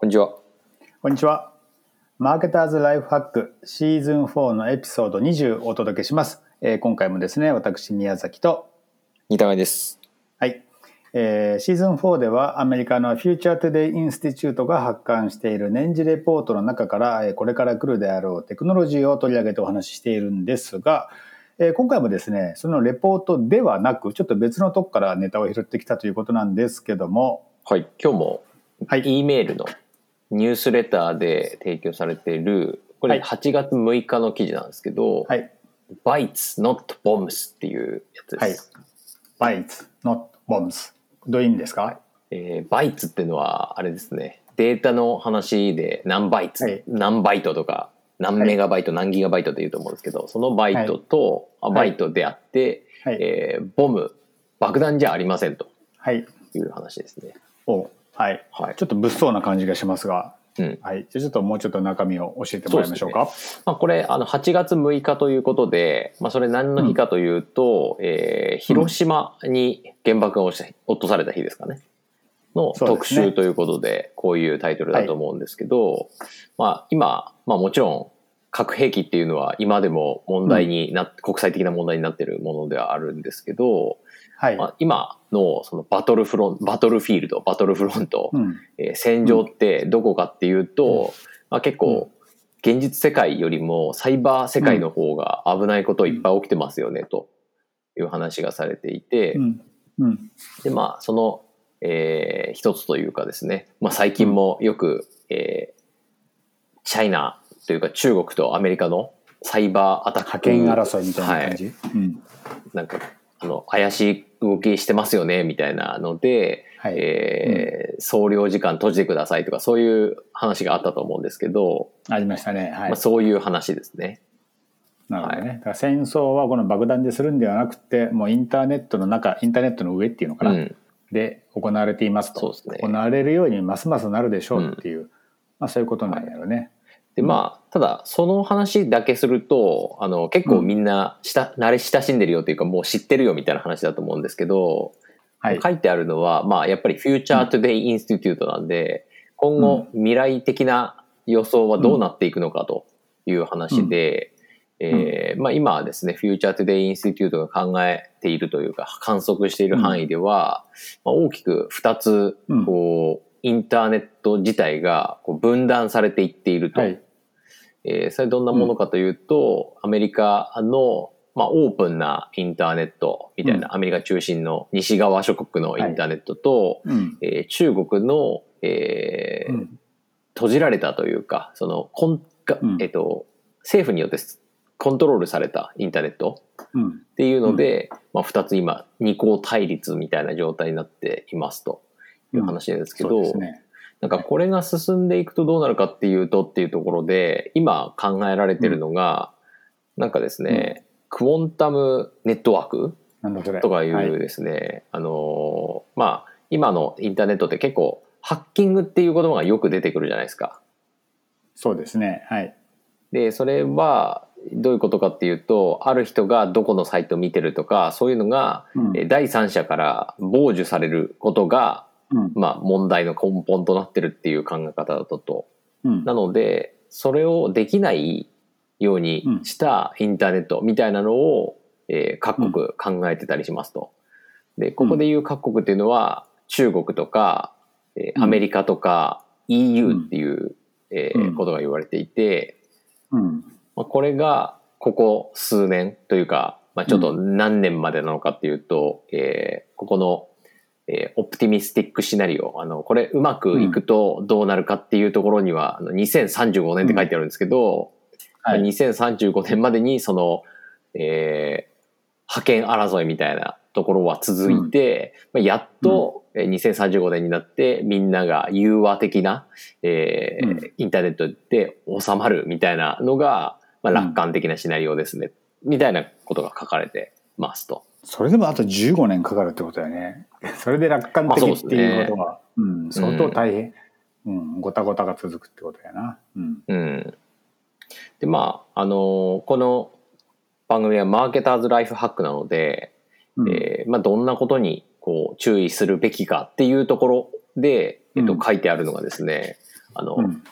こんにちは。こんにちは。マーケターズライフハックシーズン4のエピソード20をお届けします。えー今回もですね、私宮崎と、二高です。はい、えーシーズン4ではアメリカの Future Today Institute が発刊している年次レポートの中から、えーこれから来るであろうテクノロジーを取り上げてお話ししているんですが、えー今回もですね、そのレポートではなく、ちょっと別のとこからネタを拾ってきたということなんですけども、はい。今日も、はい E メールのニュースレターで提供されている、これはい。8月6日の記事なんですけど、はい、Bytes not bombs っていうやつはい。です。、bytes, not bombs。どういう意味ですか？えー、バイツっていうのは、あれですね、データの話で何バイツ、はい。何バイトとか、何メガバイト、何ギガバイトって言うと思うんですけど、そのバイトと、あバイトであって、はい、えーボム、爆弾じゃありませんとはい、いう話ですね。おはい。はい。ちょっと物騒な感じがしますが、うん。はい。じゃあちょっともうちょっと中身を教えてもらいましょうか。まあ、これ、あの、8月6日ということで、まあ、それ何の日かというと、えー広島に原爆が落とされた日ですかね。の特集ということで、こういうタイトルだと思うんですけど、まあ、今、まあもちろん、核兵器っていうのは今でも問題になっ、国際的な問題になっているものではあるんですけど、はい。まあ、今のそのバトルフロンバトルフィールド、バトルフロント、うん。えー戦場ってどこかっていうと、まあ、結うん構現実世界よりもサイバー世界の方が危ないこといっぱい起きてますよねという話がされていて、うん。うん。でまあその、えー一つというかですね、まあ、最近もよく、えーチャイナというか中国とアメリカのサイバーアタック覇権争いみたいな感じ？うん。なんかあの怪しい動きしてますよねみたいなので、はい。えー総領事館閉じてくださいとかそういう話があったと思うんですけど、ありましたね。はいまあ、。そういう話ですね。なるほどね。だから戦争はこの爆弾でするんではなくて、もうインターネットの中、インターネットの上っていうのかな。うん、で行われていますと。そうですね行われるようにますますなるでしょうっていう、まあそういうことなんやろうね。でまあただその話だけするとあの結構みんなした、慣れ親しんでるよというかもう知ってるよみたいな話だと思うんですけど、はい。書いてあるのは、まあ、やっぱり Future Today Institute なんで、今後未来的な予想はどうなっていくのかという話で、えーまあ、今はですね、 Future Today Institute が考えているというか、観測している範囲では、まあ、大きく2つ、うんこう、インターネット自体がこう分断されていっていると。はい。えーそれどんなものかというと、アメリカの、まあ、オープンなインターネットみたいな、うアメリカ中心の西側諸国のインターネットと、うん。えー中国の、えーうん閉じられたというか、その、コンがうんえっ、と、政府によってコントロールされたインターネットうん。っていうので、まあ、二つ今、二項対立みたいな状態になっていますという話なんですけど、そうですね。なんかこれが進んでいくとどうなるかっていうとっていうところで、今考えられてるのが、なんかですね、クォンタムネットワーク。とかいはうですね、あのーまあ、今のインターネットって結構、ハッキングっていう言葉がよく出てくるじゃないですか。そうですね。はい。で、それは、どういうことかっていうと、ある人がどこのサイトを見てるとか、そういうのが、第三者から傍受されることが、うん。まあ、問題の根本となってるっていう考え方だとうん。なので、それをできないようにしたインターネットみたいなのを、えー各国考えてたりしますと。で、ここで言う各国っていうのは、中国とか、えーうんアメリカとか EU っていう、えーうんことが言われていて、うん。まあ、これがここ数年というか、まあ、ちょっと何年までなのかっていうと、えーここの、えーオプティミスティックシナリオ、あの、これうまくいくとどうなるかっていうところには、あの2035年って書いてあるんですけど、はい。2035年までにその、えー覇権争いみたいなところは続いて、まあやっと、えー2035年になってみんなが融和的な、えーうん。インターネットで収まるみたいなのが、まあ、楽観的なシナリオですね、みたいなことが書かれてますと。それでもあと15年かかるってことだよね。それで楽観的っていうことは、うん、相当大変。うん、ごたごたが続くってことやな。うん。うん。で、まあ、あのーこの番組はマーケターズライフハックなので、うんえーまあ、どんなことにこう注意するべきかっていうところで、えっとうん書いてあるのがですね、あの、うん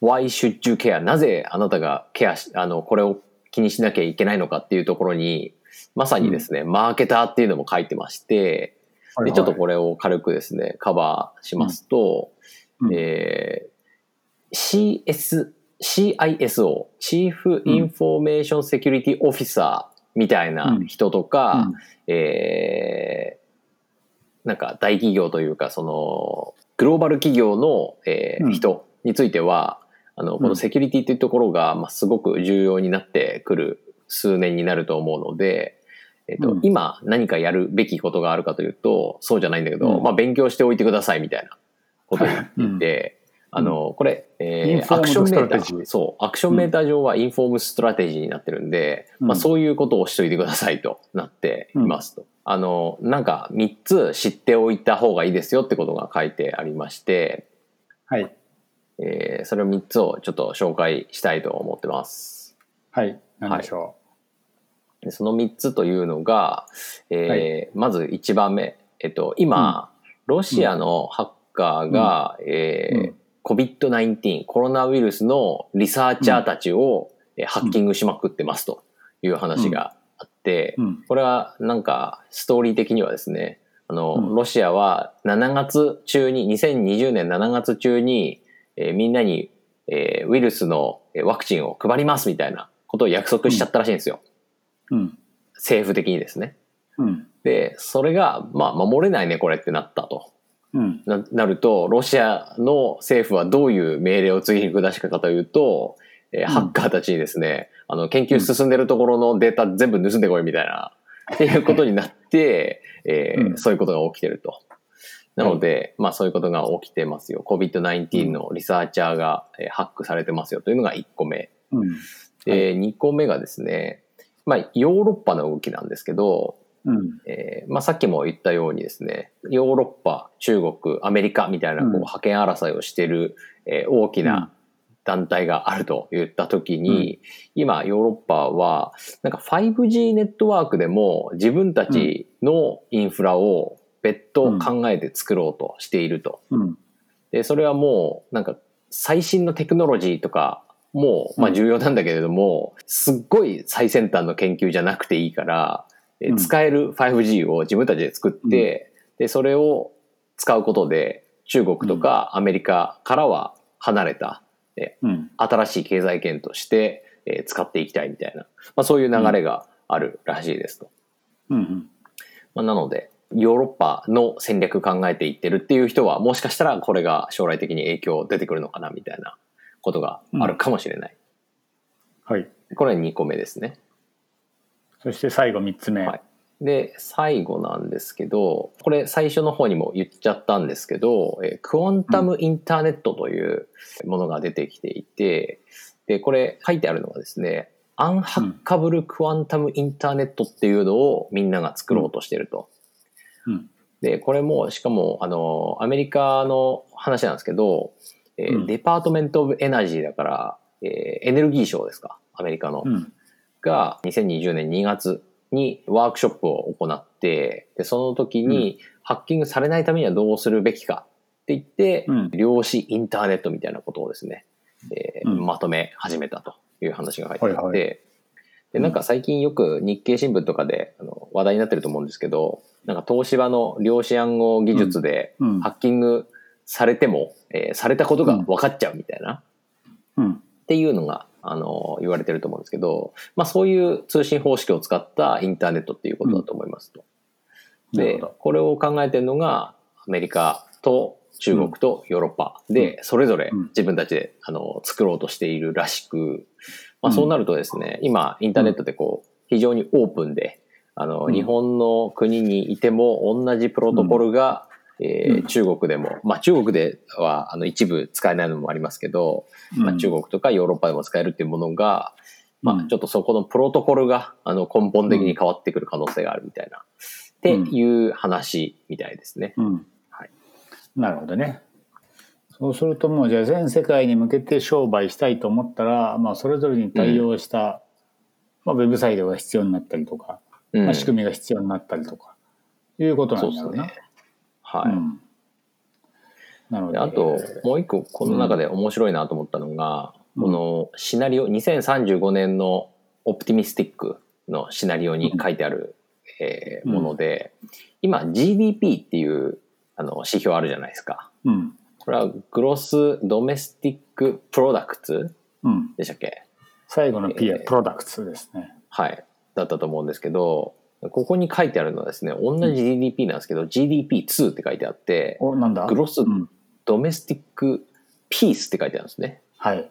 Why should you care? なぜあなたがケアし、あの、これを気にしなきゃいけないのかっていうところに、まさにですね、マーケターっていうのも書いてまして、で、ちょっとこれを軽くですね、カバーしますと、うん。えー CS、CISO、 Chief Information Security Officer みたいな人とか、えーなんか大企業というか、その、グローバル企業の、えーうん。人については、あの、このセキュリティっていうところが、まあ、すごく重要になってくる数年になると思うので、えっと、うん。今何かやるべきことがあるかというと、そうじゃないんだけど、うん。まあ、勉強しておいてくださいみたいなことを言ってあの、これ、イえー、アクションメーターー、そう、アクションメーター上は inform strategy になってるんで、うん。まあ、そういうことをしといてくださいとなっていますと。あの、なんか3つ知っておいた方がいいですよってことが書いてありまして、はい。えーそれを3つをちょっと紹介したいと思ってます。はい。何でしょでその3つというのが、えーまず1番目、えっと、今、ロシアのハッカーが、えーうん。COVID-19 コロナウイルスのリサーチャーたちを、えーハッキングしまくってますという話があって、う。うん。これはなんかストーリー的にはですね、あの、うん。ロシアは7月中に、2020年7月中に、えーみんなに、えーウイルスのえーワクチンを配りますみたいなことを約束しちゃったらしいんですよ。うん。政府的にですね。うん。で、それが、まあ、守れないね、これってなったと。うん。ななると、ロシアの政府はどういう命令を次に下したかというと、えーんハッカーたちにですね、あの、研究進んでるところのデータ全部盗んでこいみたいな、っていうことになって、えーうんそういうことが起きてると。なので、まあそういうことが起きてますよ。COVID-19 のリサーチャーが、えーハックされてますよというのが1個目。うん。で、2個目がですね、まあヨーロッパの動きなんですけど、うん。えーまあ、さっきも言ったようにですね、ヨーロッパ、中国、アメリカみたいなこううん覇権争いをしている、えー大きな団体があると言ったときに、今ヨーロッパはなんか 5G ネットワークでも自分たちのインフラを別途考えて作ろうとしていると。うん。で、それはもうなんか最新のテクノロジーとかもまあ重要なんだけれども、すっごい最先端の研究じゃなくていいから、使える 5G を自分たちで作って、で、それを使うことで中国とかアメリカからは離れた、うん。新しい経済圏として、えー使っていきたいみたいな、まあ、そういう流れがあるらしいですと。うん。まあ、なので、ヨーロッパの戦略考えていってるっていう人は、もしかしたらこれが将来的に影響出てくるのかなみたいなことがあるかもしれない。はい。これ2個目ですね。そして最後3つ目。はいで、最後なんですけど、これ最初の方にも言っちゃったんですけど、えークォンタムインターネットというものが出てきていて、で、これ書いてあるのがですね、 unhackable quantum internet っていうのをみんなが作ろうとしてると。うん。で、これも、しかも、あの、アメリカの話なんですけど、えーうん。 Department of Energy だから、えーエネルギー省ですか、アメリカの。うん。が、2020年2月にワークショップを行って、で、その時に、ハッキングされないためにはどうするべきかって言って、うん。量子インターネットみたいなことをですね、えーうん。まとめ始めたという話が書いてあって、はいはで、なんか最近よく日経新聞とかであの話題になってると思うんですけど、なんか東芝の量子暗号技術でうん。ハッキングされても、えーされたことが分かっちゃうみたいな、うん。っていうのが、あの、言われてると思うんですけど、まあそういう通信方式を使ったインターネットっていうことだと思いますと。でなるほど、これを考えてるのがアメリカと中国とヨーロッパ。で、それぞれうん。自分たちで、あの、作ろうとしているらしく、まあそうなるとですね、今インターネットでこう、非常にオープンで、あの、うん。日本の国にいても同じプロトコルが、えーうん中国でも、まあ中国ではあの一部使えないのもありますけど、まあ、中国。国とかヨーロッパでも使えるっていうものが、まあ、うんちょっとそこのプロトコルがあの根本的に変わってくる可能性があるみたいな、っていう話みたいですね。うん。はい。なるほどね。そうするともうじゃあ全世界に向けて商売したいと思ったら、まあそれぞれに対応した、まあウェブサイトが必要になったりとか、うんまあ仕組みが必要になったりとか、いうことなんですね。はい。うんなのでであと、もう一個この中で面白いなと思ったのが、うんこのシナリオ、2035年のoptimistic のシナリオに書いてある、えーうんもので、今 GDP っていうあの指標あるじゃないですか。うん。これは gross domestic products うん。でしたっけ？最後の P はえー products ですね。はい。だったと思うんですけど、ここに書いてあるのはですね、同じ GDP なんですけど、GDP2 って書いてあって、お、なんだ？ gross うん。 domesticピースって書いてあるんですね。はい。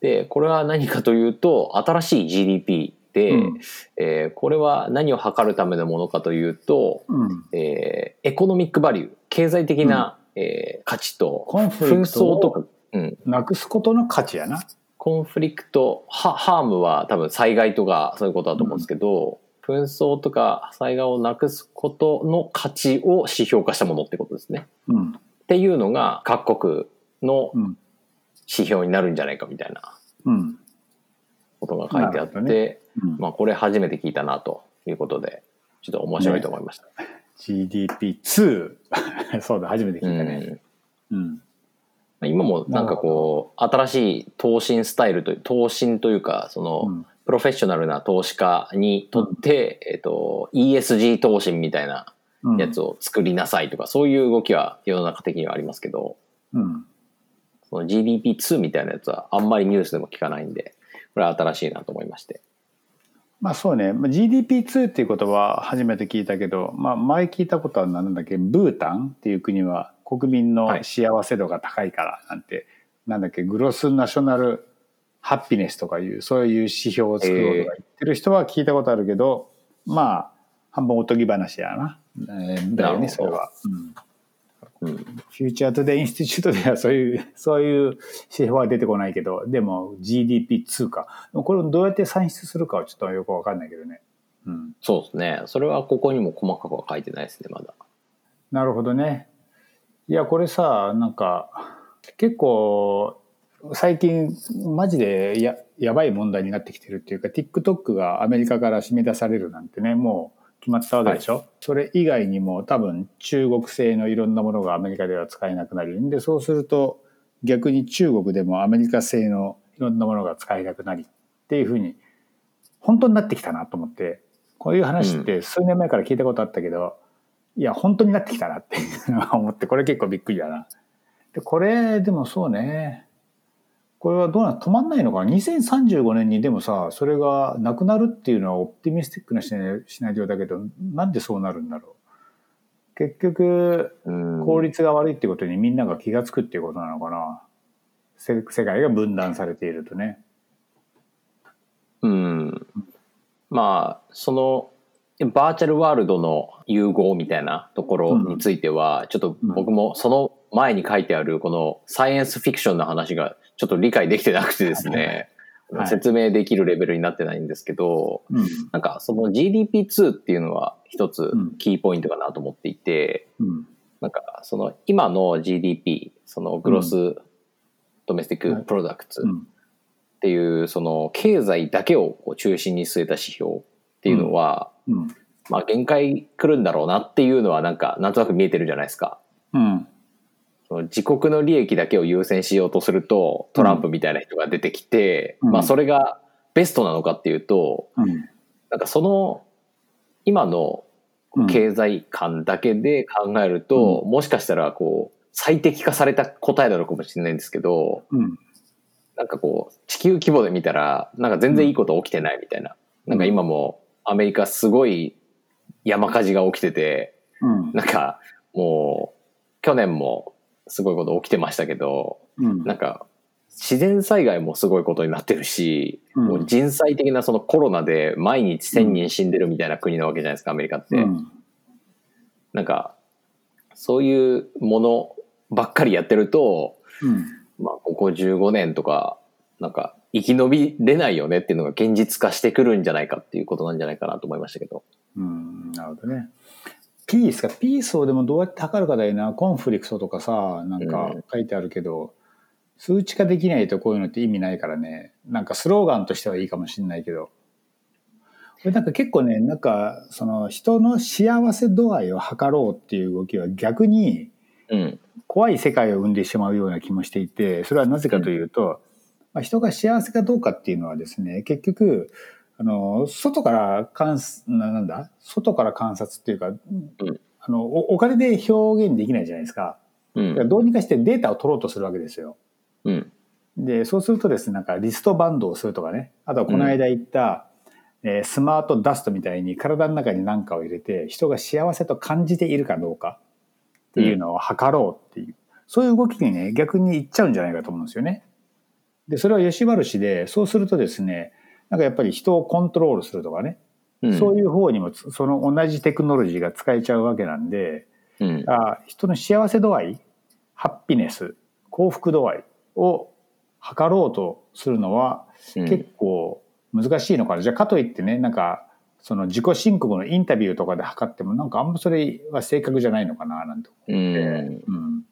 で、これは何かというと、新しい GDP で、うんえーこれは何を測るためのものかというと、うん。えーエコノミックバリュー、経済的な、えー価値と、コンフリ紛クト争とかを、うん、なくすことの価値やな。コンフリクト、ハハームは多分災害とかそういうことだと思うんですけど、紛争とか災害をなくすことの価値を指標化したものってことですね。うん。っていうのが各国のうん。指標になるんじゃないかみたいなうん。ことが書いてあって、ねうんまあこれ初めて聞いたなということで、ちょっと面白いと思いました。GDP2。そうだ、初めて聞いたね。うん。うん、今もなんかこう、新しい投信スタイルという、投信というか、その、うんプロフェッショナルな投資家にとって、えっ、と、ESG 投信みたいなうん。やつを作りなさいとか、そういう動きは世の中的にはありますけど、うん。その GDP2 みたいなやつはあんまりニュースでも聞かないんで、これは新しいなと思いまして。まあそうね、まあ GDP2 っていう言葉は初めて聞いたけど、まあ前聞いたことは何だっけ、ブータンっていう国は国民のはい。幸せ度が高いからなんて、なんだっけ、グロスナショナルハッピネスとかいう、そういう指標を作ろうとか言ってる人は聞いたことあるけど、まあ、半分おとぎ話やな。えーだよね、それは。うんうん。 Future Today Institute ではそういう、そういう指標は出てこないけど、でも GDP2 か。でもこれをどうやって算出するかはちょっとよくわかんないけどね。うん。そうですね。それはここにも細かくは書いてないですね、まだ。なるほどね。いや、これさ、なんか、結構、最近、マジでややばい問題になってきてるっていうか、TikTok がアメリカから締め出されるなんてね、もう決まったわけでしょ、それ以外にも多分中国製のいろんなものがアメリカでは使えなくなるんで、そうすると逆に中国でもアメリカ製のいろんなものが使えなくなりっていうふうに、本当になってきたなと思って、こういう話って数年前から聞いたことあったけど、いや、本当になってきたなっていうのは思って、これ結構びっくりだな。で、これ、でもそうね。これはどうなん止まんないのかな ?2035 年にでもさ、それがなくなるっていうのはオプティミスティックなシナリオだけど、なんでそうなるんだろう？結局、うん。効率が悪いってことにみんなが気がつくっていうことなのかな？せ世界が分断されているとね。うん。まあ、その、バーチャルワールドの融合みたいなところについては、ちょっと僕もその前に書いてあるこのサイエンスフィクションの話がちょっと理解できてなくてですね、はい説明できるレベルになってないんですけど、うん。なんかその GDP2 っていうのは一つうんキーポイントかなと思っていて、うん。なんかその今の GDP、その gross domestic products うん。っていうその経済だけをこう中心に据えた指標っていうのは、うん。まあ限界来るんだろうなっていうのはなんかなんとなく見えてるじゃないですか。うん。自国の利益だけを優先しようとするとトランプみたいな人が出てきて、うんまあそれがベストなのかっていうと、うん。なんかその今のうん。経済観だけで考えると、もしかしたらこう最適化された答えなのかもしれないんですけど、うん。なんかこう地球規模で見たらなんか全然いいこと起きてないみたいな。なんか今もアメリカすごい山火事が起きてて、うん。なんかもう去年もすごいこと起きてましたけど、うん。なんか自然災害もすごいことになってるし、うんもう人災的なそのコロナで毎日1000人死んでるみたいな国なわけじゃないですか、アメリカって。うん。なんか、そういうものばっかりやってると、うん。まあ、ここ15年とか、なんか、生き延びれないよねっていうのが現実化してくるんじゃないかっていうことなんじゃないかなと思いましたけど。うん、なるほどね。ピースか、ピースをでもどうやって測るかだよな。コンフリクトとかさ、なんか書いてあるけど、数値化できないとこういうのって意味ないからね。なんかスローガンとしてはいいかもしれないけど。これなんか結構ね、なんかその人の幸せ度合いを測ろうっていう動きは逆に、うん。怖い世界を生んでしまうような気もしていてそれはなぜかというと、まあ、人が幸せかどうかっていうのはですね結局あの外から観ななんだ？外から観察っていうか、んあのおお金で表現できないじゃないですか。うん。どうにかしてデータを取ろうとするわけですよ。うん。でそうするとですねなんかリストバンドをするとかねあとはこの間言った、えースマートダストみたいに体の中に何かを入れて人が幸せと感じているかどうかっていうのを測ろうっていう、そういう動きにね逆に行っちゃうんじゃないかと思うんですよね。でそれは吉原市でそうするとですねなんかやっぱり人をコントロールするとかね、うん。そういう方にもつその同じテクノロジーが使えちゃうわけなんで、うん。あ人の幸せ度合いハッピネス幸福度合いを測ろうとするのはうん結構難しいのかな、じゃあかといってねなんかその自己申告のインタビューとかで測ってもなんかあんまそれは正確じゃないのかななんて思って、うん。うん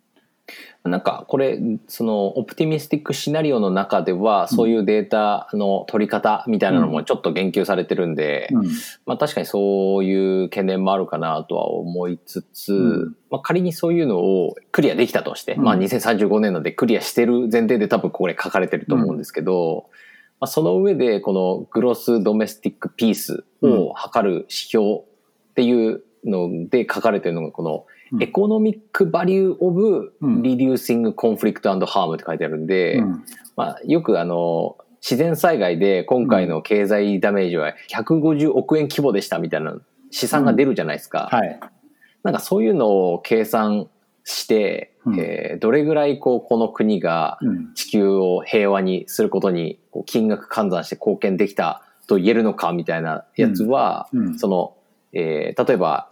なんかこれそのオプティミスティックシナリオの中ではそういうデータの取り方みたいなのもちょっと言及されてるんで、うん。まあ確かにそういう懸念もあるかなとは思いつつ、うん。まあ仮にそういうのをクリアできたとして、うん。まあ2035年なんでクリアしてる前提で多分これ書かれてると思うんですけど、まあその上でこの gross domestic peace を測る指標っていうので書かれてるのがこのうん economic value of うん。 reducing conflict harm って書いてあるんで、うん。まあ、よくあの、自然災害で今回の経済ダメージは150億円規模でしたみたいな試算が出るじゃないですか。はい。なんかそういうのを計算して、うん。えーどれぐらいこうこの国がうん。地球を平和にすることにこう金額換算して貢献できたと言えるのかみたいなやつは、うん。うん。その、えー例えば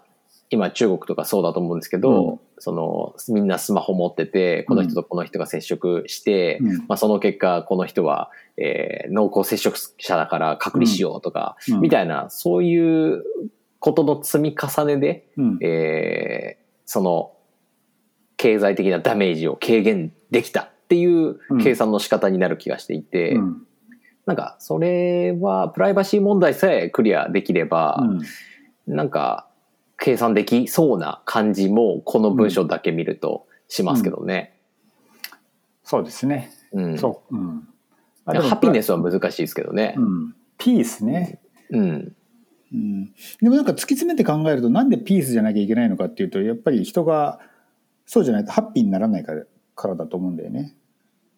今中国とかそうだと思うんですけど、うん。そのみんなスマホ持っててこの人とこの人が接触して、うん。まあ、その結果この人は、えー濃厚接触者だから隔離しようとか、うん。みたいなそういうことの積み重ねで、うん。えーその経済的なダメージを軽減できたっていう計算の仕方になる気がしていて、うん。なんかそれはプライバシー問題さえクリアできれば、うん。なんか計算できそうな感じもこの文章だけ見るとしますけどね。そうですね。うんそう。うん。ハピネス。スは難しいですけどねう。ん。ピースね。うん。うん。でもなんか突き詰めて考えるとなんでピースじゃなきゃいけないのかっていうとやっぱり人がそうじゃないとハッピーにならないからからだと思うんだよね。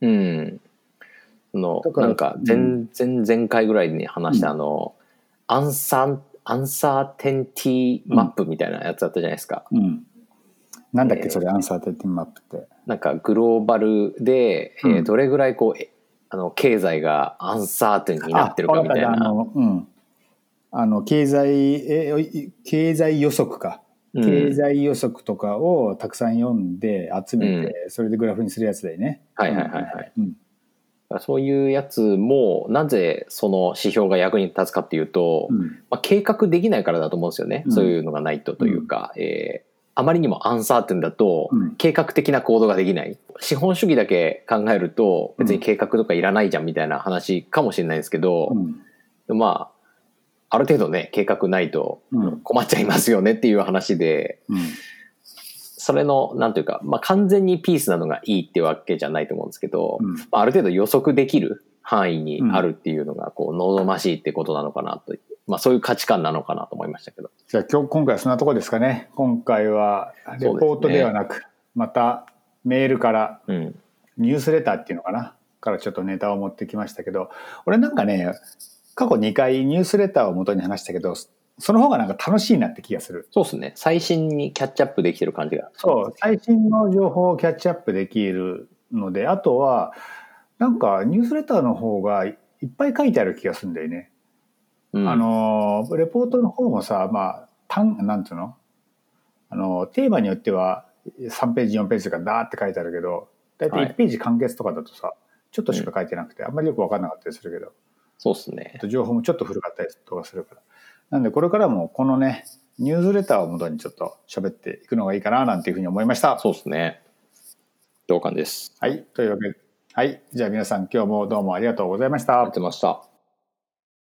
うん。そのなんか全然前回ぐらいに話したあの、アンサー、アンサーテンティマップみたいなやつだったじゃないですか。うん。なんだっえーけそれアンサーティンマップって。なんかグローバルで、えーうんどれぐらいこう、えあの経済がアンサーテンになってるかみたいな。あのうん。あの経済え経済予測か。うん経済予測とかをたくさん読んで集めて、それでグラフにするやつだよね。はいはいはいはい。うんそういうやつもなぜその指標が役に立つかっていうと、うん。まあ、計画できないからだと思うんですよね、うん。そういうのがないとというか、えーあまりにもアンサーテンだとうん。計画的な行動ができない。資本主義だけ考えると別に計画とかいらないじゃんみたいな話かもしれないですけど、うん。まあある程度ね計画ないとうん。困っちゃいますよねっていう話でうんそれのなんていうか、まあ、完全にピースなのがいいってわけじゃないと思うんですけど、うん。まあ、ある程度予測できる範囲にあるっていうのがこう望ましいってことなのかなと、まあ、そういう価値観なのかなと思いましたけど。じゃあ今日今回はそんなところですかね。今回はレポートではなく、またメールからうん。ニュースレターっていうのかな。からちょっとネタを持ってきましたけど俺なんかね過去2回ニュースレターを元に話したけどその方がなんか楽しいなって気がする。そうですね。最新にキャッチアップできてる感じが。そう最新の情報をキャッチアップできるのであとはなんかニュースレターの方がいっぱい書いてある気がするんだよね。うんあのレポートの方もさまあ単なんていうの？あのテーマによっては3ページ4ページとかダーって書いてあるけど大体はい1ページ完結とかだとさ、ちょっとしか書いてなくてあんまりよく分かんなかったりするけどそうですね情報もちょっと古かったりとかするからなんでこれからもこのねニュースレターをもとにちょっと喋っていくのがいいかななんていうふうに思いました。そうですね。同感です。はいというわけではいじゃあ皆さん今日もどうもありがとうございましたやっ。てました。